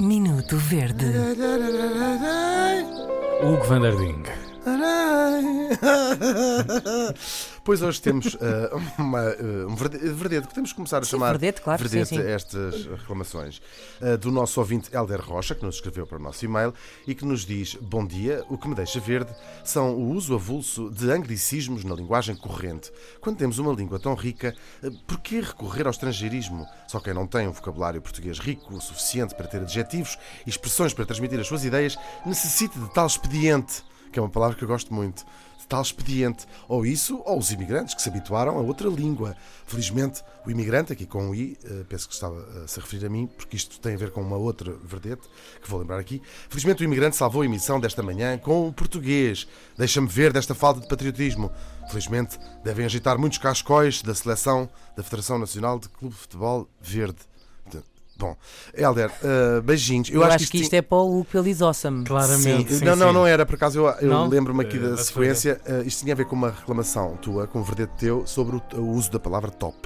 Minuto Verde. Hugo Vanderding. Pois hoje temos eh, uma, eh, um verde- verdete, podemos começar a Sim, chamar verdete, claro, verdete sim, sim. estas reclamações eh, do nosso ouvinte Helder Rocha, que nos escreveu para o nosso e-mail e que nos diz: Bom dia, o que me deixa verde são o uso avulso de anglicismos na linguagem corrente. Quando temos uma língua tão rica, por que recorrer ao estrangeirismo? Só quem não tem um vocabulário português rico o suficiente para ter adjetivos e expressões para transmitir as suas ideias necessita de tal expediente, que é uma palavra que eu gosto muito de tal expediente. Ou isso, ou os imigrantes que se habituaram a outra língua. Felizmente, o imigrante, aqui com o I, eh, penso que estava a se referir a mim, porque isto tem a ver com uma outra verdete, que vou lembrar aqui. Felizmente, o imigrante salvou a emissão desta manhã com o português. Deixa-me ver desta falta de patriotismo. Felizmente, devem agitar muitos cascóis da seleção da Federação Nacional de Clube de Futebol Verde. Bom, Helder, eh, beijinhos. Eu, acho, que isto é para o awesome. Claramente. Sim, sim, não, não, sim. não era, por acaso eu, eu Não? lembro-me aqui Eh, da sequência. eh, isto tinha a ver com uma reclamação tua, com um verdete teu, sobre o, o uso da palavra top.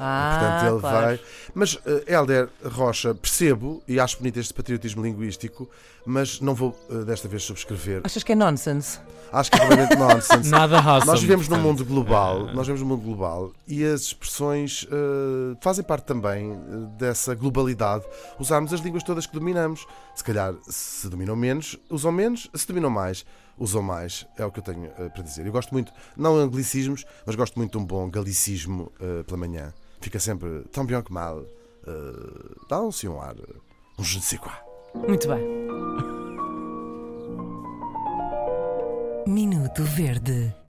Ah, Portanto, ele claro. vai. Mas, eh, Helder Rocha, percebo e acho bonito este patriotismo linguístico, mas não vou eh, desta vez subscrever. Achas que é nonsense? Acho que é completamente nonsense. Nada awesome. Nós vivemos num portanto. mundo global, eh, nós vivemos num mundo global e as expressões eh, fazem parte também dessa globalidade. Usarmos as línguas todas que dominamos. Se calhar, se dominam menos, usam menos, se dominam mais, usam mais. É o que eu tenho eh, para dizer. Eu gosto muito, não anglicismos, mas gosto muito de um bom galicismo eh, pela manhã. Fica sempre tão bem que mal. eh, Dá-se um ar, um je ne sais quoi. Muito bem. Minuto Verde.